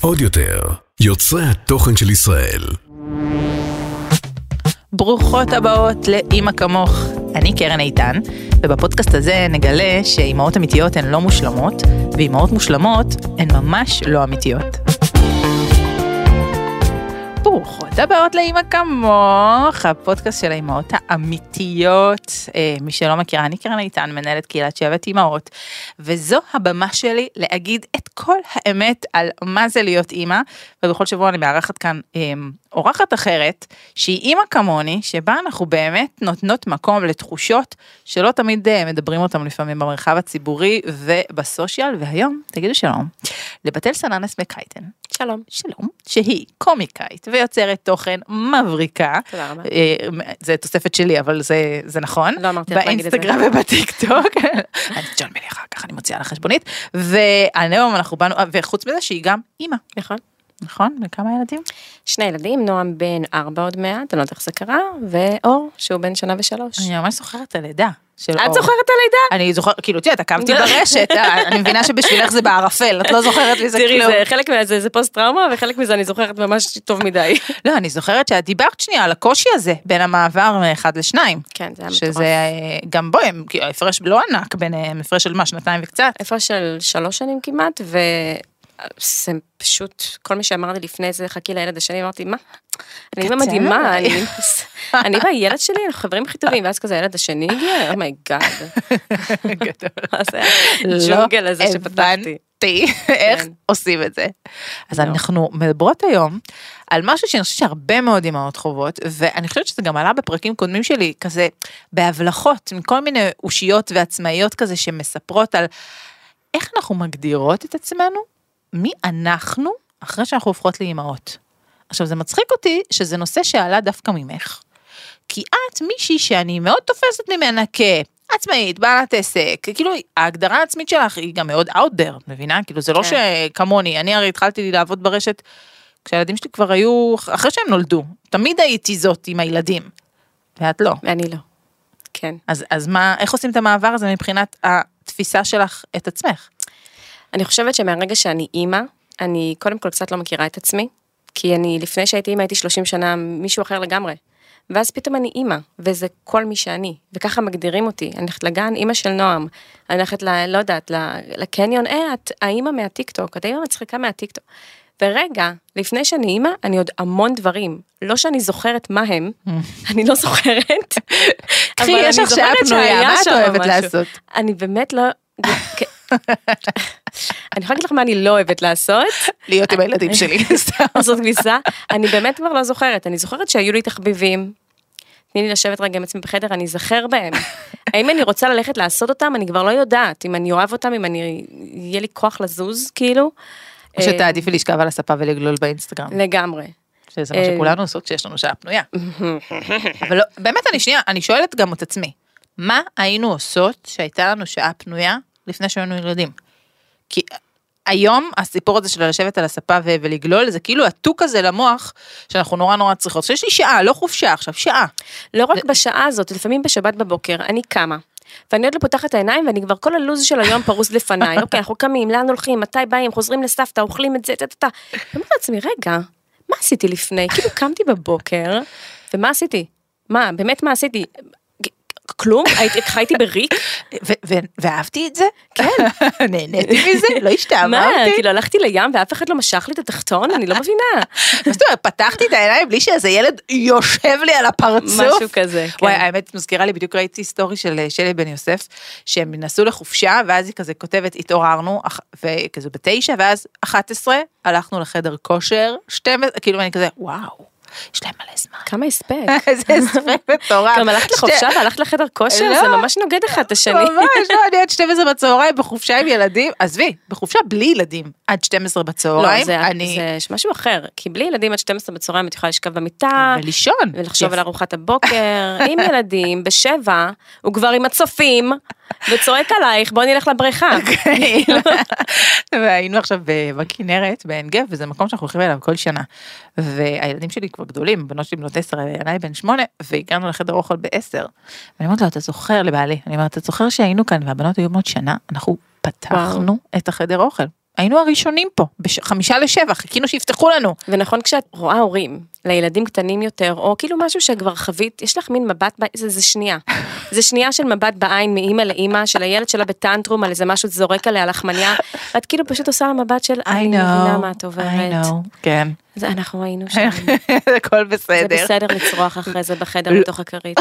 עוד יותר, יוצרי התוכן של ישראל. ברוכות הבאות לאימא כמוך. אני קרן איתן, ובפודקאסט הזה נגלה שאימהות אמיתיות הן לא מושלמות, ואימהות מושלמות הן ממש לא אמיתיות. ברוכות הבאות לאימא כמוך, הפודקאסט של האימהות האמיתיות. אה, מי שלא מכירה, אני קרן איתן, מנהלת קהילת שבט אימהות, וזו הבמה שלי להגיד את כל האמת על מה זה להיות אימא, ובכל שבוע אני מארחת כאן אה, אורחת אחרת, שהיא אימא כמוני, שבה אנחנו באמת נותנות מקום לתחושות שלא תמיד אה, מדברים אותם לפעמים במרחב הציבורי ובסושיאל, והיום, תגידו שלום, לבתל סננס מקייטן. שלום. שלום, שהיא קומיקאית ויוצרת תוכן מבריקה. תודה רבה. אה, זה תוספת שלי, אבל זה, זה נכון. לא אמרתי לך להגיד את זה. באינסטגרם ובטיק טוק. אני ג'ון מילי אחר כך, אני מוציאה לה חשבונית. והיום אנחנו באנו, וחוץ מזה שהיא גם אימא, נכון. נכון? וכמה ילדים? שני ילדים, נועם בן ארבע עוד מעט, אני לא יודעת איך זה קרה, ואור, שהוא בן שנה ושלוש. אני ממש זוכרת את הלידה. של את אור. זוכרת את הלידה? אני זוכרת, כאילו, את יודעת, עקבתי ברשת, אה, אני מבינה שבשבילך זה בערפל, את לא זוכרת מזה תראי, כלום. זה חלק מזה זה פוסט טראומה, וחלק מזה אני זוכרת ממש טוב מדי. לא, אני זוכרת שאת דיברת שנייה על הקושי הזה בין המעבר מאחד לשניים. כן, זה היה שזה מטורף. אה, גם בואי, כאילו, ההפרש לא ענק ביניהם, הפרש של מה, שנתיים וקצת? הפרש של שלוש שנים כמעט, וזה פשוט, כל מי שאמר לי לפני זה, חכי לילד השני, אמרתי, מה? אני אימא מדהימה, עליי." אני והילד שלי, אנחנו חברים הכי טובים, ואז כזה הילד השני הגיע, Oh my God, מה זה הג'ונגל הזה שפתחתי. איך כן. עושים את זה. אז לא. אנחנו מדברות היום על משהו שאני חושבת שהרבה מאוד אמהות חוות, ואני חושבת שזה גם עלה בפרקים קודמים שלי, כזה בהבלחות, מכל מיני אושיות ועצמאיות כזה שמספרות על איך אנחנו מגדירות את עצמנו, מי אנחנו אחרי שאנחנו הופכות לאימהות. עכשיו זה מצחיק אותי שזה נושא שעלה דווקא ממך. כי את מישהי שאני מאוד תופסת ממנה כעצמאית, בעלת עסק, כאילו ההגדרה העצמית שלך היא גם מאוד out there, מבינה? כאילו זה לא כן. שכמוני, אני הרי התחלתי לעבוד ברשת כשהילדים שלי כבר היו, אחרי שהם נולדו, תמיד הייתי זאת עם הילדים, ואת לא. ואני לא. כן. אז, אז מה, איך עושים את המעבר הזה מבחינת התפיסה שלך את עצמך? אני חושבת שמהרגע שאני אימא, אני קודם כל קצת לא מכירה את עצמי, כי אני, לפני שהייתי אימא הייתי 30 שנה מישהו אחר לגמרי. ואז פתאום אני אימא, וזה כל מי שאני, וככה מגדירים אותי. אני הולכת לגן, אימא של נועם, אני הולכת ל... לא יודעת, לקניון, אה, את האימא מהטיקטוק, את האימא מצחיקה מהטיקטוק. ורגע, לפני שאני אימא, אני עוד המון דברים. לא שאני זוכרת מה הם, אני לא זוכרת. קחי, אבל יש לך שעה זוכרת פנויה, מה את אוהבת. לעשות? אני באמת לא... אני יכולה להגיד לך מה אני לא אוהבת לעשות, להיות עם הילדים שלי, סתם. לעשות כביסה, אני באמת כבר לא זוכרת, אני זוכרת שהיו לי תחביבים. תני לי לשבת רגע עם עצמי בחדר, אני אזכר בהם. האם אני רוצה ללכת לעשות אותם? אני כבר לא יודעת. אם אני אוהב אותם, אם אני... יהיה לי כוח לזוז, כאילו. או אה, שתעדיפי לשכב על הספה ולגלול באינסטגרם. לגמרי. שזה מה אה, שכולנו עושות כשיש לנו שעה פנויה. אבל לא, באמת אני שנייה, אני שואלת גם את עצמי, מה היינו עושות שהייתה לנו שעה פנויה לפני שהיינו ילדים? כי היום הסיפור הזה של לשבת על הספה ו- ולגלול זה כאילו התוק הזה למוח שאנחנו נורא נורא צריכות. שיש לי שעה, לא חופשה עכשיו, שעה. לא רק בשעה הזאת, לפעמים בשבת בבוקר, אני קמה. ואני עוד לא פותחת את העיניים ואני כבר כל הלו"ז של היום פרוס לפניי, אוקיי, אנחנו קמים, לאן הולכים, מתי באים, חוזרים לסבתא, אוכלים את זה, טה טה טה. ואומרת לעצמי, רגע, מה עשיתי לפני? כאילו קמתי בבוקר, ומה עשיתי? מה, באמת מה עשיתי? כלום? חייתי בריק? ואהבתי את זה? כן. נהניתי מזה? לא מה, השתעממתי? כאילו הלכתי לים ואף אחד לא משך לי את התחתון? אני לא מבינה. מה זאת אומרת, פתחתי את העיניים בלי שאיזה ילד יושב לי על הפרצוף. משהו כזה, כן. וואי, האמת, מזכירה לי, בדיוק ראיתי סטורי של אה, שלי בן יוסף, שהם נסעו לחופשה, ואז היא כזה כותבת, התעוררנו, וכזה בתשע, ואז 11, הלכנו לחדר כושר, 12, כאילו אני כזה, וואו, יש להם מלא זמן. כמה הספק. איזה הספק מטורף. גם הלכת לחופשה והלכת לחדר כושר? לא. זה ממש נוגד אחד את השני. ממש, לא, אני עד 12 בצהריים בחופשה עם ילדים, עזבי, בחופשה בלי ילדים, עד 12 בצהריים, לא, זה, משהו אחר, כי בלי ילדים עד 12 בצהריים את יכולה לשכב במיטה, ולישון. ולחשוב. על ארוחת הבוקר, עם ילדים, בשבע, הוא כבר עם הצופים, וצועק עלייך, בואי נלך לבריכה. והיינו עכשיו בכנרת בעין גב וזה מקום שאנחנו הולכים אליו כל שנה. והילדים שלי כבר גדולים בנות שלי בנות עשר עליי בן שמונה והגענו לחדר אוכל בעשר. ואני אומרת לו אתה זוכר לבעלי אני אומרת אתה זוכר שהיינו כאן והבנות היו בנות שנה אנחנו פתחנו את החדר אוכל. היינו הראשונים פה, בחמישה לשבע, חיכינו שיפתחו לנו. ונכון כשאת רואה הורים לילדים קטנים יותר, או כאילו משהו שכבר חווית, יש לך מין מבט, ב- זה, זה שנייה. זה שנייה של מבט בעין מאימא לאימא, של הילד שלה בטנטרום על איזה משהו זורק עליה לחמניה, ואת כאילו פשוט עושה לה מבט של, אני מבינה מה את עוברת. I know, כן. זה אנחנו היינו שם. הכל זה בסדר. בסדר לצרוח אחרי זה בחדר לא. בתוך הכרית.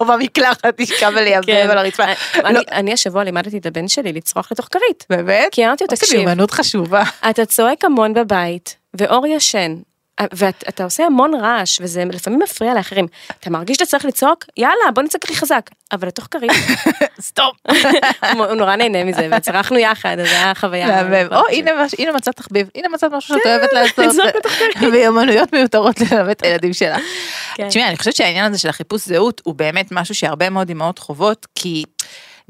או במקלחת תשכב ולייבב כן. על הרצפה. אני- לא, אני השבוע לימדתי את הבן שלי לצרוח לתוך כרית. באמת? כי אמרתי לו, תקשיב, מיומנות חשובה. אתה צועק המון בבית, ואור ישן, ואתה עושה המון רעש, וזה לפעמים מפריע לאחרים. אתה מרגיש שאתה צריך לצעוק? יאללה, בוא נצעק הכי חזק. אבל לתוך כרית, סטופ. הוא נורא נהנה מזה, וצרחנו יחד, אז היה חוויה. או הנה מצאת תחביב, הנה מצאת משהו שאת אוהבת לעשות. מיומנויות מיותרות ללמד את הילדים שלה. כן. תשמעי, אני חושבת שהעניין הזה של החיפוש זהות הוא באמת משהו שהרבה מאוד אמהות חוות, כי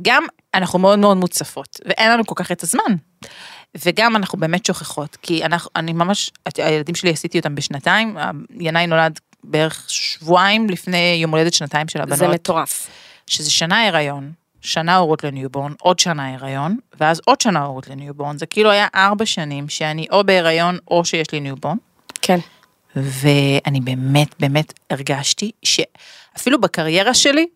גם אנחנו מאוד מאוד מוצפות, ואין לנו כל כך את הזמן. וגם אנחנו באמת שוכחות, כי אנחנו, אני ממש, הילדים שלי עשיתי אותם בשנתיים, ינאי נולד בערך שבועיים לפני יום הולדת שנתיים של הבנות. זה מטורף. שזה שנה הריון, שנה הורות ל newborn, עוד שנה הריון, ואז עוד שנה הורות ל newborn, זה כאילו היה ארבע שנים שאני או בהיריון או שיש לי newborn, כן. ואני באמת באמת הרגשתי שאפילו בקריירה שלי,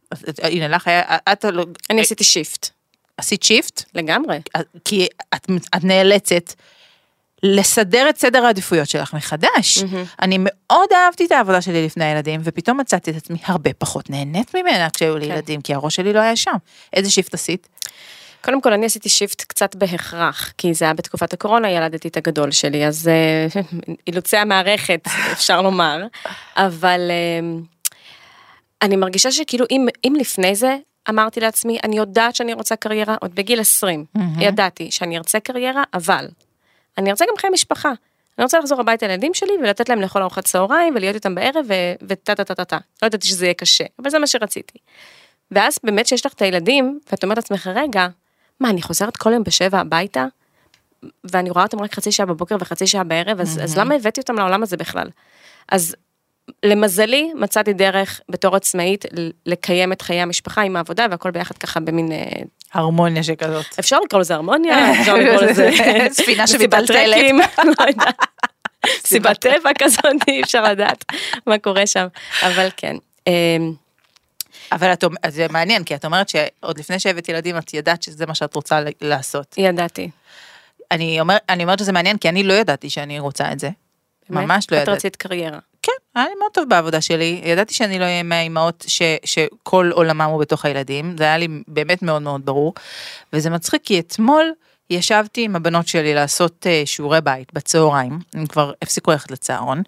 הנה לך היה, את אני עשיתי shift. עשית shift, לגמרי. כי את, את נאלצת לסדר את סדר העדיפויות שלך מחדש. אני מאוד אהבתי את העבודה שלי לפני הילדים, ופתאום מצאתי את עצמי הרבה פחות נהנית ממנה כשהיו לי כן. ילדים, כי הראש שלי לא היה שם. איזה shift עשית? קודם כל, אני עשיתי shift קצת בהכרח, כי זה היה בתקופת הקורונה, ילדתי את הגדול שלי, אז אה, אילוצי המערכת, אפשר לומר, אבל אה, אני מרגישה שכאילו אם, אם לפני זה אמרתי לעצמי, אני יודעת שאני רוצה קריירה, עוד בגיל 20, ידעתי שאני ארצה קריירה, אבל אני ארצה גם חיי משפחה. אני רוצה לחזור הביתה לילדים שלי ולתת להם לאכול ארוחת צהריים ולהיות איתם בערב ו- וטה טה טה טה טה. לא ידעתי שזה יהיה קשה, אבל זה מה שרציתי. ואז באמת שיש לך את הילדים, ואת אומרת לעצמך, רגע, מה, אני חוזרת כל יום בשבע הביתה? ואני רואה אותם רק חצי שעה בבוקר וחצי שעה בערב, אז, אז למה הבאתי אותם לעולם הזה בכלל? אז למזלי, מצאתי דרך בתור עצמאית לקיים את חיי המשפחה עם העבודה והכל ביחד ככה במין, אה, הרמוניה שכזאת. אפשר לקרוא לזה הרמוניה, אפשר לקרוא לזה ספינה שמטלטלת. טרקים, לא יודעת. טבע כזאת, אי אפשר לדעת מה קורה שם, אבל כן. אמ, אבל את, זה מעניין, כי את אומרת שעוד לפני שהבאת ילדים, את ידעת שזה מה שאת רוצה לעשות. ידעתי. אני, אומר, אני אומרת שזה מעניין, כי אני לא ידעתי שאני רוצה את זה. באמת? ממש לא את ידעתי. רצית קריירה. כן, היה לי מאוד טוב בעבודה שלי. ידעתי שאני לא אהיה מהאימהות שכל עולמם הוא בתוך הילדים. זה היה לי באמת מאוד מאוד ברור. וזה מצחיק, כי אתמול ישבתי עם הבנות שלי לעשות אה, שיעורי בית בצהריים. הם כבר הפסיקו ללכת לצהרון.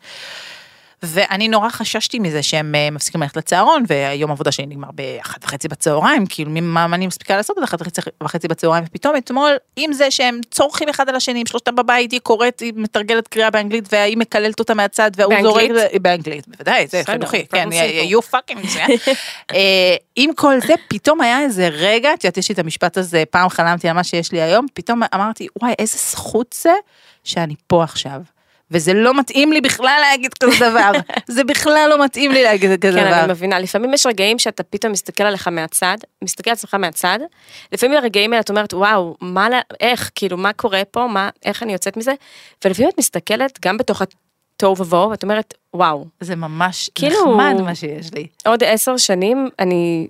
ואני נורא חששתי מזה שהם אה, מפסיקים ללכת לצהרון, והיום העבודה שלי נגמר באחת וחצי בצהריים, כאילו מה אני מספיקה לעשות עד אחת וחצי- בצהריים, ופתאום אתמול, עם זה שהם צורכים אחד על השני, שלושתם בבית, היא קוראת, היא מתרגלת קריאה באנגלית, והיא מקללת אותה מהצד, והוא? זורק, באנגלית, בוודאי, זה חינוכי, כן, you fucking מצוין. אה, עם כל זה, פתאום היה איזה רגע, את יודעת, יש לי את המשפט הזה, פעם חלמתי על מה שיש לי היום, פתאום אמרתי, וואי, איזה זכות זה שאני פה עכשיו. וזה לא מתאים לי בכלל להגיד כזה דבר, זה בכלל לא מתאים לי להגיד כזה כן, דבר. אני מבינה, לפעמים יש רגעים שאתה פתאום מסתכל עליך מהצד, מסתכל על עצמך מהצד, לפעמים הרגעים האלה את אומרת, וואו, מה, איך, כאילו, מה קורה פה, מה, איך אני יוצאת מזה, ולפעמים את מסתכלת גם בתוך התוהו ובוהו, ואת אומרת, וואו, זה ממש כאילו- נחמד מה שיש לי. עוד עשר שנים אני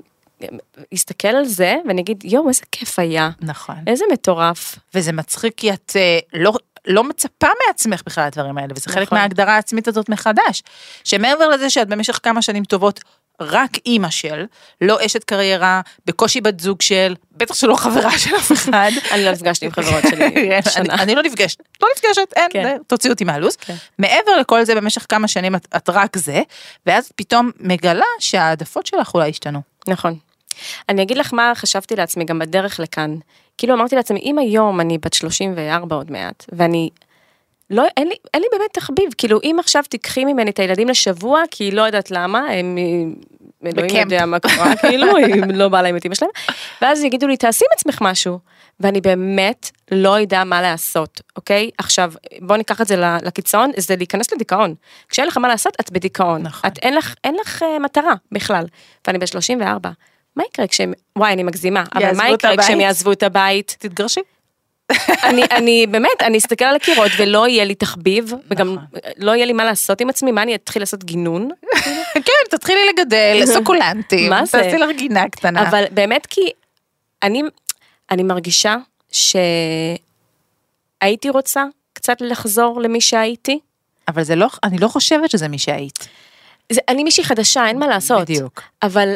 אסתכל על זה ואני אגיד, יואו, איזה כיף היה, נכון. איזה מטורף. וזה מצחיק כי את אה, לא, לא מצפה מעצמך בכלל הדברים האלה, וזה חלק נכון. מההגדרה העצמית הזאת מחדש. שמעבר לזה שאת במשך כמה שנים טובות רק אימא של, לא אשת קריירה, בקושי בת זוג של, בטח שלא חברה של אף אחד. אני לא נפגשתי עם חברות שלי כן, אני, שנה. אני לא נפגשת, לא נפגשת, אין, כן. תוציאו אותי מהלו"ז. כן. מעבר לכל זה במשך כמה שנים את, את רק זה, ואז פתאום מגלה שההעדפות שלך אולי השתנו. נכון. אני אגיד לך מה חשבתי לעצמי גם בדרך לכאן. כאילו אמרתי לעצמי, אם היום אני בת 34 עוד מעט, ואני... לא, אין לי, אין לי באמת תחביב, כאילו אם עכשיו תיקחי ממני את הילדים לשבוע, כי היא לא יודעת למה, הם... אלוהים. יודע מה קורה, כאילו, אם לא בא להם את אמא שלהם, ואז יגידו לי, תעשי עם עצמך משהו, ואני באמת לא אדע מה לעשות, אוקיי? עכשיו, בוא ניקח את זה לקיצון, זה להיכנס לדיכאון. כשאין לך מה לעשות, את בדיכאון. נכון. את אין לך, אין לך uh, מטרה בכלל. ואני ב-34, מה יקרה כשהם, וואי, אני מגזימה, אבל מה יקרה הבית? כשהם יעזבו את הבית? תתגרשי. אני, אני באמת, אני אסתכל על הקירות ולא יהיה לי תחביב, וגם נכון. לא יהיה לי מה לעשות עם עצמי, מה אני אתחיל לעשות גינון? כן, תתחילי לגדל סוקולנטים. מה זה? תעשי לך גינה קטנה. אבל באמת כי אני, אני מרגישה שהייתי רוצה קצת לחזור למי שהייתי. אבל זה לא, אני לא חושבת שזה מי שהיית. זה, אני מישהי חדשה, אין מה לעשות. בדיוק. אבל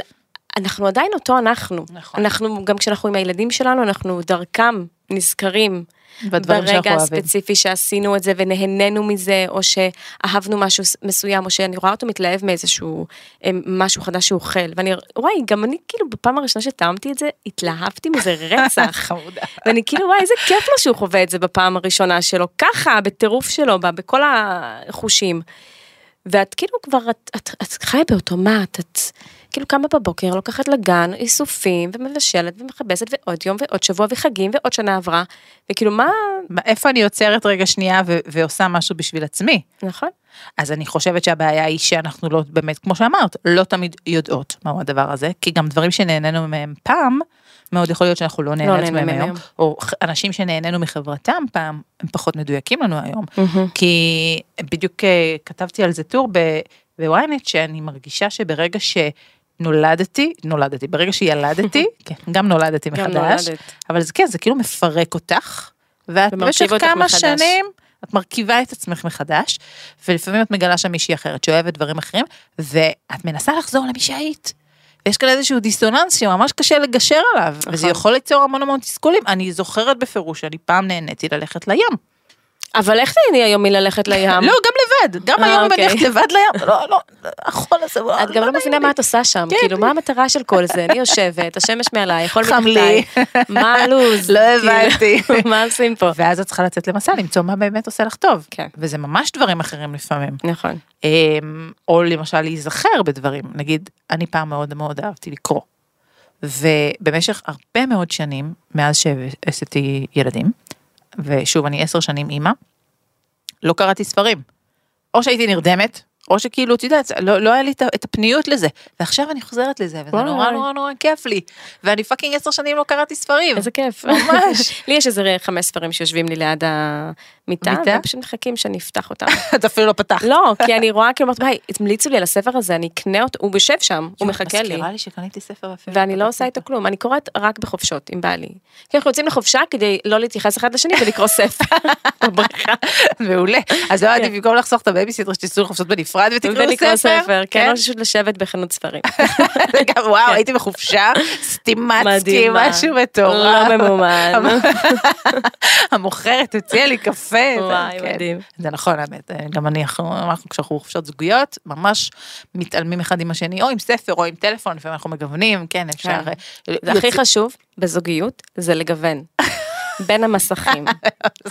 אנחנו עדיין אותו אנחנו. נכון. אנחנו, גם כשאנחנו עם הילדים שלנו, אנחנו דרכם נזכרים. ברגע אוהבים. הספציפי שעשינו את זה ונהנינו מזה, או שאהבנו משהו מסוים, או שאני רואה אותו מתלהב מאיזשהו אה, משהו חדש שהוא אוכל, ואני, וואי, גם אני כאילו בפעם הראשונה שטעמתי את זה, התלהבתי מזה רצח. חמודה. ואני כאילו, וואי, איזה כיף לו שהוא חווה את זה בפעם הראשונה שלו, ככה, בטירוף שלו, בכל החושים. ואת כאילו כבר, את, את, את חיה באוטומט, את כאילו קמה בבוקר, לוקחת לגן, איסופים, ומבשלת, ומכבסת, ועוד יום, ועוד שבוע, וחגים, ועוד שנה עברה, וכאילו, מה, איפה אני עוצרת רגע שנייה ו- ועושה משהו בשביל עצמי? נכון? אז אני חושבת שהבעיה היא שאנחנו לא באמת, כמו שאמרת, לא תמיד יודעות מהו הדבר הזה, כי גם דברים שנהנינו מהם פעם, מאוד יכול להיות שאנחנו לא נהנות נהנים מהם מהם היום. או אנשים שנהנינו מחברתם פעם, הם פחות מדויקים לנו היום. כי בדיוק אה, כתבתי על זה טור בוויינט, שאני מרגישה שברגע שנולדתי, נולדתי, ברגע שילדתי, כן, גם נולדתי גם מחדש, נולדת. אבל זה כן, זה כאילו מפרק אותך, ואת במשך כמה מחדש. שנים, את מרכיבה את עצמך מחדש, ולפעמים את מגלה שם מישהי אחרת שאוהבת דברים אחרים, ואת מנסה לחזור למי שהיית. ויש כאן איזשהו דיסוננס שממש קשה לגשר עליו, וזה נכון. יכול ליצור המון המון תסכולים. אני זוכרת בפירוש שאני פעם נהניתי ללכת לים. אבל איך תהני היום מללכת לים? לא, גם לבד, גם אה, היום אם אני אוקיי. הולכת לבד לים, לא, לא, החול הזה, הוא את גם לא מבינה מה את עושה שם, כן. כאילו, מה המטרה של כל זה? אני יושבת, השמש מעליי, חם לי. מה הלו"ז? לא כאילו, הבנתי. מה עושים פה? ואז את צריכה לצאת למסע, למצוא מה באמת עושה לך טוב. כן. וזה ממש דברים אחרים לפעמים. נכון. אמ, או למשל להיזכר בדברים, נגיד, אני פעם מאוד מאוד אהבתי לקרוא. ובמשך הרבה מאוד שנים, מאז שעשיתי ילדים, ושוב, אני עשר שנים אימא, לא קראתי ספרים. או שהייתי נרדמת, או שכאילו, את יודעת, לא, לא היה לי את הפניות לזה. ועכשיו אני חוזרת לזה, וזה וואי, נורא. נורא נורא כיף לי. ואני fucking עשר שנים לא קראתי ספרים. איזה כיף. ממש. לי יש איזה חמש ספרים שיושבים לי ליד המיטה, מיטה? והם פשוט מחכים שאני אפתח אותם. את אפילו לא פתחת. לא, כי אני רואה כאילו, ביי, המליצו לי על הספר הזה, אני אקנה אותו, הוא יושב שם, הוא מחכה לי. מזכירה לי שקניתי ספר אפילו. ואני לא עושה איתו כלום, אני קוראת רק בחופשות עם בעלי. כי אנחנו יוצאים לחופשה כדי לא להתייחס אחד לשני ולקרוא ספר. מעולה. אז לא כן. במקום לחסוך את הבייביסיטר שתיסעו לחופשות בנפרד ותקראו ולקרוא ספר. ספר, כן, או פשוט לשבת בחנות ספרים. וואו, הייתי בחופשה, סטימצקי. משהו מטורף. לא ממומן. המוכרת הציעה לי קפה. וואי, כן. מדהים. זה נכון האמת, גם אני, אנחנו אנחנו כשאנחנו בחופשות זוגיות, ממש מתעלמים אחד עם השני, או עם ספר או עם טלפון, לפעמים אנחנו מגוונים, כן, אפשר. כן. אה, זה הכי חשוב בזוגיות, זה לגוון. בין המסכים.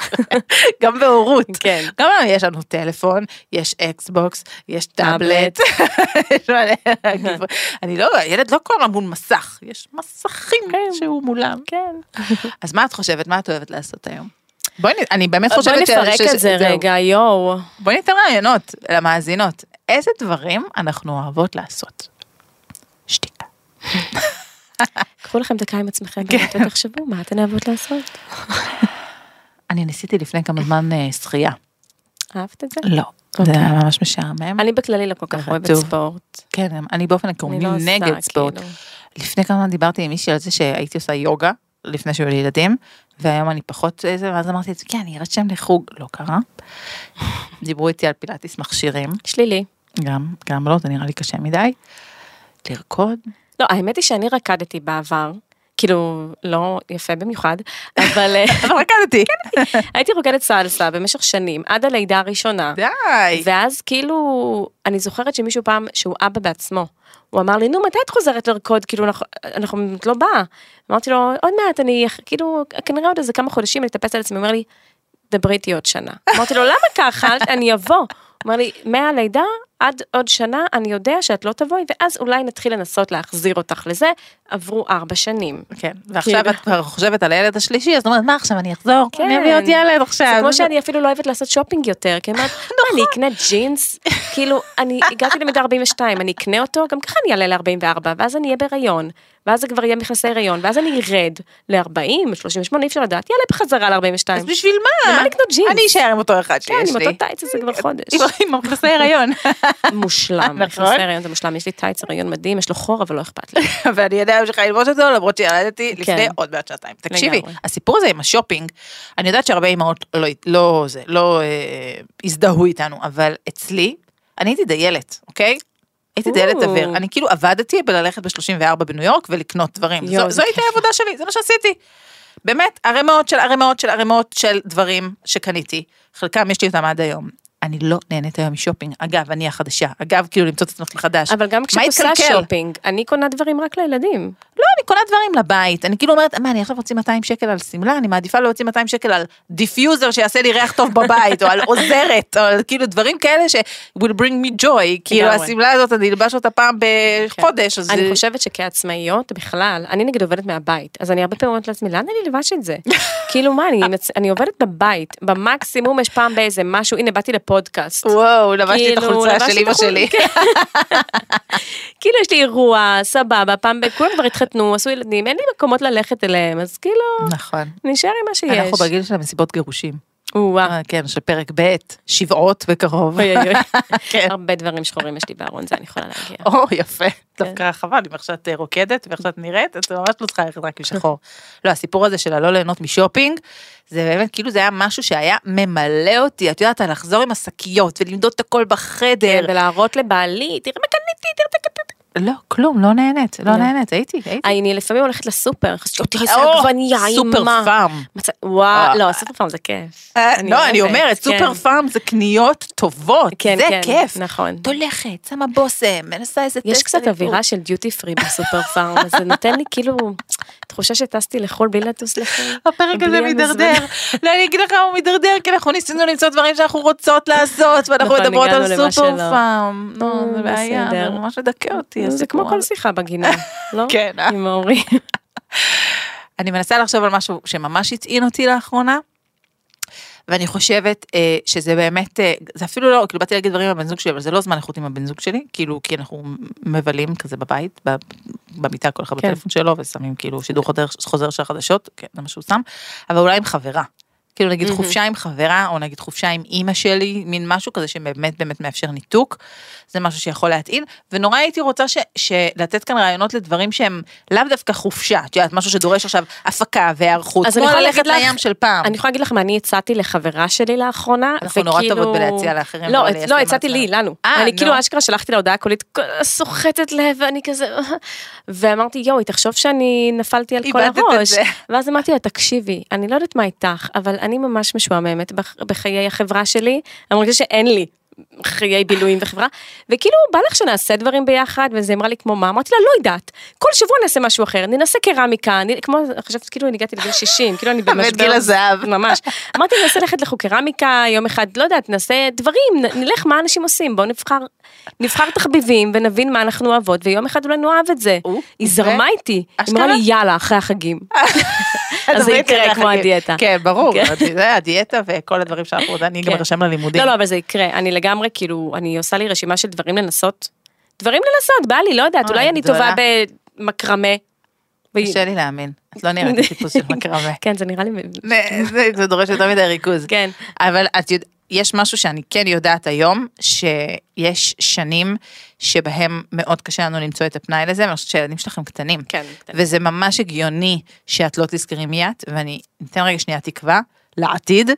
גם בהורות. כן. גם לנו יש לנו טלפון, יש אקסבוקס, יש טאבלט. אני לא, הילד לא כל הזמן מול מסך, יש מסכים שהוא מולם. כן. אז מה את חושבת, מה את אוהבת לעשות היום? בואי, אני באמת בואי חושבת ש- נפרק ש- את זה. רגע, יואו. בואי ניתן רעיונות למאזינות. איזה דברים אנחנו אוהבות לעשות? שתיקה. קחו לכם דקה עם עצמכם כן. ותחשבו מה אתן אוהבות לעשות. אני ניסיתי לפני כמה זמן אה, שחייה. אהבת את זה? לא. זה אוקיי. היה ממש משעמם. אני בכללי לא כל כך אוהבת. ספורט. כן, אני באופן עקרוני לא נגד ספורט. כאילו. לפני כמה זמן דיברתי עם מישהי על זה שהייתי עושה יוגה לפני שהיו לי ילדים, והיום אני פחות איזה, ואז אמרתי את זה, כן, אני ארשם לחוג, לא קרה. דיברו איתי על פילאטיס מכשירים, שלילי. גם, גם לא, זה נראה לי קשה מדי. לרקוד, לא, האמת היא שאני רקדתי בעבר. כאילו, לא יפה במיוחד, אבל אה, אבל רקדתי. הייתי רוקדת סלסה במשך שנים, עד הלידה הראשונה. די. ואז כאילו, אני זוכרת שמישהו פעם, שהוא אבא בעצמו, הוא אמר לי, נו, מתי את חוזרת לרקוד? כאילו, אנחנו, אנחנו את לא באה. אמרתי לו, עוד מעט, אני, כאילו, כנראה עוד איזה כמה חודשים אני אטפס על עצמי. הוא אומר לי, דברי איתי עוד שנה. אמרתי לו, למה ככה? אני אבוא. הוא אומר לי, מהלידה עד עוד שנה אני יודע שאת לא תבואי, ואז אולי נתחיל לנסות להחזיר אותך לזה, עברו ארבע שנים. כן, ועכשיו כאילו. את כבר חושבת על הילד השלישי, אז את אומרת, מה עכשיו, אני אחזור? כן. אני אביא עוד ילד עכשיו. זה כמו שאני אפילו לא אוהבת לעשות שופינג יותר, כי מה, אני אקנה ג'ינס? כאילו, אני הגעתי למידה 42, אני אקנה אותו, גם ככה אני אעלה ל-44, ואז אני אהיה בהיריון, ואז זה כבר יהיה מכנסי הריון, ואז אני ארד ל-40, 38, אי אפשר לדעת, יאללה בחזרה ל-42. אז בשביל מה? למה לקנות ג'ינס? אני אשאר עם אותו אחד כן, שיש עם לי. אותו טייץ הזה כבר חודש. עם מכנסי הריון. מושלם, נכון. מכנסי הריון זה מושלם, יש לי טייץ הריון מדהים, יש לו חור, אבל לא אכפת לי. ואני עדיין ממשיכה ללבוש אותו, למרות שילדתי לפני כן. עוד מעט שעתיים. תקשיבי. הסיפור הזה עם השופינג, אני יודעת שהרבה אמהות לא, לא, זה, לא אה, הזדהו איתנו, אבל אצלי, אני הייתי דיילת, אוקיי? הייתי דיילת או. אוויר, אני כאילו עבדתי בללכת ב-34 בניו יורק ולקנות דברים, זו, הייתה. העבודה שלי, זה מה שעשיתי. באמת, ערימות של ערימות של ערימות של דברים שקניתי, חלקם יש לי אותם עד היום. אני לא נהנית היום משופינג, אגב, אני החדשה, אגב, כאילו למצוא את עצמך מחדש. אבל גם כשאת עושה? שופינג, אני קונה דברים רק לילדים. לא, אני קונה דברים לבית, אני כאילו אומרת, מה, אני עכשיו אוציא 200 שקל על שמלה, אני מעדיפה להוציא 200 שקל על דיפיוזר שיעשה לי ריח טוב בבית, או על עוזרת, או על כאילו דברים כאלה ש- will bring me joy, כאילו. השמלה הזאת, אני אלבש אותה פעם בחודש, אז אני חושבת שכעצמאיות בכלל, אני נגיד עובדת מהבית, אז אני הרבה פעמים אומרת לעצמי, לאן אני אלבש את זה? כאילו מה, אני עובדת בבית, במקסימום יש פעם באיזה משהו, הנה באתי לפודקאסט. וואו, לבשתי את כאילו, החולצה של אמא החול- שלי. כן. כאילו יש לי אירוע, סבבה, פעם. כולם כבר התחתנו, עשו ילדים, אין לי מקומות ללכת אליהם, אז כאילו, נכון. נשאר עם מה שיש. אנחנו בגיל של המסיבות גירושים. או-אה. אה, כן, של פרק ב', שבעות בקרוב. אוי, אוי, אוי. כן. הרבה דברים שחורים יש לי בארון, זה אני יכולה להגיע. או, יפה. כן. דווקא חבל, אם עכשיו את אה, רוקדת ואיך שאת נראית, את ממש לא צריכה ללכת רק עם שחור. לא, הסיפור הזה של הלא ליהנות משופינג, זה באמת, כאילו זה היה משהו שהיה ממלא אותי, את יודעת, לחזור עם השקיות ולמדוד את הכל בחדר. ולהראות לבעלי, תראה מה קניתי, תראה קניתי. לא, כלום, לא נהנית, לא לא. נהנית, הייתי, הייתי. אני לפעמים הולכת לסופר, חשבתי, תראה איזה עגבנייה, סופר אימה. פארם. מצא- וואו, אה. לא, סופר פארם זה כיף. לא, אני אומרת, כן. סופר פארם זה קניות טובות, כן, זה כן, כיף. נכון. את הולכת, שמה בושם, מנסה איזה יש טסט קצת על אווירה של דיוטי פרי בסופר פארם, אז זה נותן לי כאילו תחושה שטסתי לחו"ל בלי לטוס לחו"ל. הפרק הזה מידרדר. לא, אני אגיד לך, הוא מידרדר, כי אנחנו ניסינו למצוא דברים שאנחנו רוצות לעשות, ואנחנו נכון, מדברות על סופר. פארם. אה, זה בעיה, בסדר. זה ממש מדכא אותי. זה כמו כל. שיחה בגינה, לא? כן? עם ההורים. אני מנסה לחשוב על משהו שממש הטעין אותי לאחרונה. ואני חושבת אה, שזה באמת, אה, זה אפילו לא, כאילו באתי להגיד דברים עם הבן זוג שלי, אבל זה לא זמן איכות עם הבן זוג שלי, כאילו, כי אנחנו מבלים כזה בבית, במיטה כל אחד כן. בטלפון שלו, ושמים כאילו שידור חוזר, חוזר של החדשות, כן, זה מה שהוא שם, אבל אולי עם חברה. כאילו נגיד מהמם. חופשה עם חברה, או נגיד חופשה עם אימא שלי, מין משהו כזה שבאמת באמת מאפשר ניתוק, זה משהו שיכול להטעין, ונורא הייתי רוצה ש, שלתת כאן רעיונות לדברים שהם לאו דווקא חופשה, את יודעת, משהו שדורש עכשיו הפקה והיערכות, כמו ללכת לך- לים של פעם. אני יכולה להגיד לך מה אני הצעתי לחברה שלי לאחרונה, אנחנו נורא וכאילו- טובות בלהציע לאחרים לא, ליישם לא, הצעתי לי. לנו. אה, אני נו. כאילו אשכרה שלחתי לה הודעה קולית סוחטת לב, ואני כזה, ואמרתי, יואי, תחשוב שאני נפלתי על כל הראש. ואז אמרתי לה, תקשיבי, אני לא יודעת מה איתך, אבל אני ממש משועממת בח- בחיי החברה שלי, אני מרגישה שאין לי. חיי בילויים וחברה, וכאילו בא לך שנעשה דברים ביחד, וזה אמרה לי כמו מה, אמרתי לה לא יודעת, כל שבוע נעשה משהו אחר, ננסה קרמיקה, אני, כמו, חשבתי כאילו אני הגעתי לגיל 60, כאילו אני במשבר, גיל הזהב. ממש, אמרתי ננסה ללכת לחוג קרמיקה יום אחד, לא יודעת, נעשה דברים, נלך מה אנשים עושים, בואו נבחר, נבחר תחביבים ונבין מה אנחנו אוהבות, ויום אחד אולי נאהב את זה, היא זרמה איתי, היא? אמרה לי יאללה אחרי החגים, אז זה יקרה כמו הדיאטה. כן, ברור, כן. הדיאטה וכל הדברים שאנחנו, אני גם כן. ארשם ללימודים. לא, לא, אבל זה יקרה, אני לגמרי, כאילו, אני עושה לי רשימה של דברים לנסות. דברים לנסות, בא לי, לא יודעת, אוי, אולי אני גדולה. טובה במקרמה. קשה לי להאמין, את לא נראית טיפוס של מקרמה. כן, זה נראה לי... זה- דורש יותר מדי ריכוז. כן. אבל את יודעת, יש משהו שאני כן יודעת היום, שיש שנים שבהם מאוד קשה לנו למצוא את הפנאי לזה, ואני חושבת שהילדים שלכם קטנים. כן. וזה ממש הגיוני שאת לא תזכרי מי את, ואני אתן רגע שנייה תקווה לעתיד.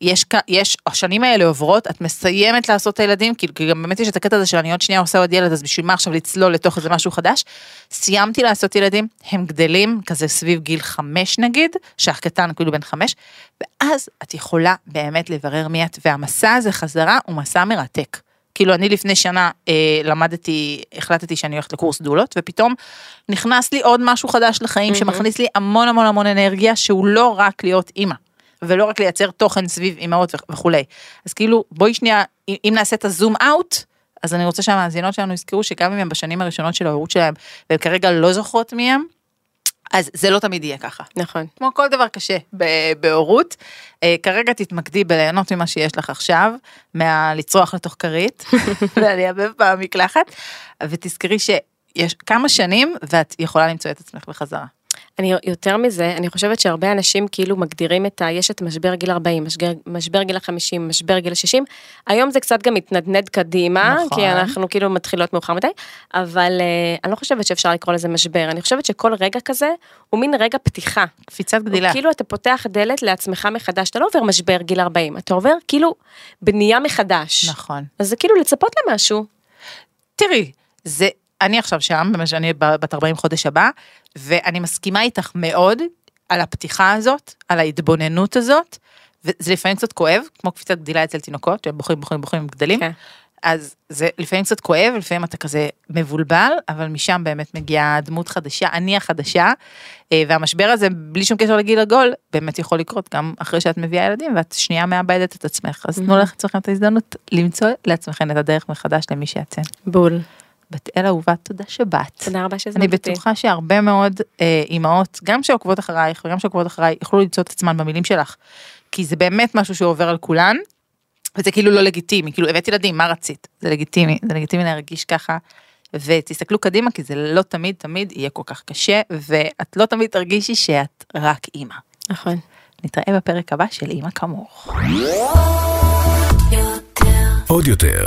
יש, יש, השנים האלה עוברות, את מסיימת לעשות את הילדים, כאילו, כי גם באמת יש את הקטע הזה של אני עוד שנייה עושה עוד ילד, אז בשביל מה עכשיו לצלול לתוך איזה משהו חדש? סיימתי לעשות ילדים, הם גדלים, כזה סביב גיל חמש נגיד, שאח קטן כאילו בן חמש, ואז את יכולה באמת לברר מי את, והמסע הזה חזרה הוא מסע מרתק. כאילו אני לפני שנה אה, למדתי, החלטתי שאני הולכת לקורס דולות, ופתאום נכנס לי עוד משהו חדש לחיים מהמם. שמכניס לי המון המון המון אנרגיה, שהוא לא רק להיות אימא, ולא רק לייצר תוכן סביב אימהות וכ- וכולי. אז כאילו בואי שנייה, אם נעשה את הזום אאוט, אז אני רוצה שהמאזינות שלנו יזכרו שגם אם הם בשנים הראשונות של ההורות שלהם, והן כרגע לא זוכרות מי הם, אז זה לא תמיד יהיה ככה. נכון. כמו כל דבר קשה בהורות, אה, כרגע תתמקדי בליהנות ממה שיש לך עכשיו, מהלצרוח לתוך כרית, ולייבב במקלחת, ותזכרי שיש כמה שנים ואת יכולה למצוא את עצמך בחזרה. אני יותר מזה, אני חושבת שהרבה אנשים כאילו מגדירים את ה... יש את משבר גיל 40, משבר, משבר גיל 50, משבר גיל 60. היום זה קצת גם מתנדנד קדימה, נכון. כי אנחנו כאילו מתחילות מאוחר מדי, אבל uh, אני לא חושבת שאפשר לקרוא לזה משבר, אני חושבת שכל רגע כזה הוא מין רגע פתיחה. קפיצת גדילה. כאילו אתה פותח דלת לעצמך מחדש, אתה לא עובר משבר גיל 40, אתה עובר כאילו בנייה מחדש. נכון. אז זה כאילו לצפות למשהו. תראי, זה, אני עכשיו שם, במה שאני בת 40 חודש הבא, ואני מסכימה איתך מאוד על הפתיחה הזאת, על ההתבוננות הזאת, וזה לפעמים קצת כואב, כמו קפיצת גדילה אצל תינוקות, שהם בוכים, בוכים, בוכים, גדלים. כן. אז זה לפעמים קצת כואב, לפעמים אתה כזה מבולבל, אבל משם באמת מגיעה דמות חדשה, אני החדשה, אה, והמשבר הזה, בלי שום קשר לגיל עגול, באמת יכול לקרות גם אחרי שאת מביאה ילדים ואת שנייה מאבדת את עצמך. אז תנו לעצמכם את ההזדמנות למצוא לעצמכם את הדרך מחדש למי שאתן. בול. בת אל אהובה, תודה שבאת. תודה רבה שהזמנת אני אותי. בטוחה שהרבה מאוד אה, אימהות, גם שעוקבות אחרייך וגם שעוקבות אחריי, יוכלו למצוא את עצמן במילים שלך. כי זה באמת משהו שעובר על כולן, וזה כאילו לא לגיטימי, כאילו הבאת ילדים, מה רצית? זה לגיטימי, זה לגיטימי להרגיש ככה. ותסתכלו קדימה, כי זה לא תמיד תמיד יהיה כל כך קשה, ואת לא תמיד תרגישי שאת רק אימא. נכון. נתראה בפרק הבא של אימא כמוך. עוד יותר,